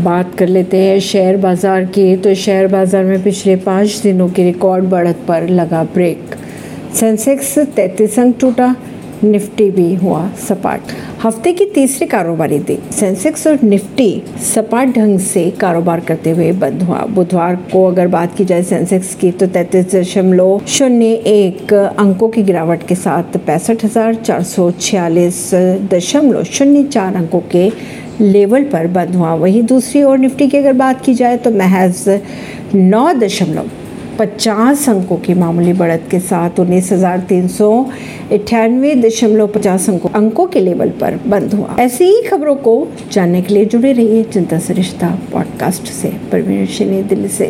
बात कर लेते हैं शेयर बाज़ार की। तो शेयर बाज़ार में पिछले पाँच दिनों की रिकॉर्ड बढ़त पर लगा ब्रेक। सेंसेक्स तैतीस अंक टूटा। निफ्टी भी हुआ सपाट। हफ़्ते की तीसरी कारोबारी दिन, सेंसेक्स और निफ्टी सपाट ढंग से कारोबार करते हुए बंद हुआ। बुधवार को अगर बात की जाए सेंसेक्स की तो तैतीस दशमलव शून्य एक अंकों की गिरावट के साथ पैंसठ हज़ार चार सौ छियालीस दशमलव शून्य चार अंकों के लेवल पर बंद हुआ। वहीं दूसरी ओर निफ्टी की अगर बात की जाए तो महज नौ दशमलव पचास अंकों की मामूली बढ़त के साथ उन्नीस हज़ार तीन सौ अठानवे दशमलव पचास अंकों अंकों के लेवल पर बंद हुआ। ऐसी ही खबरों को जानने के लिए जुड़े रहिए चिंता सरिश्ता पॉडकास्ट से। परवीन दिल्ली से।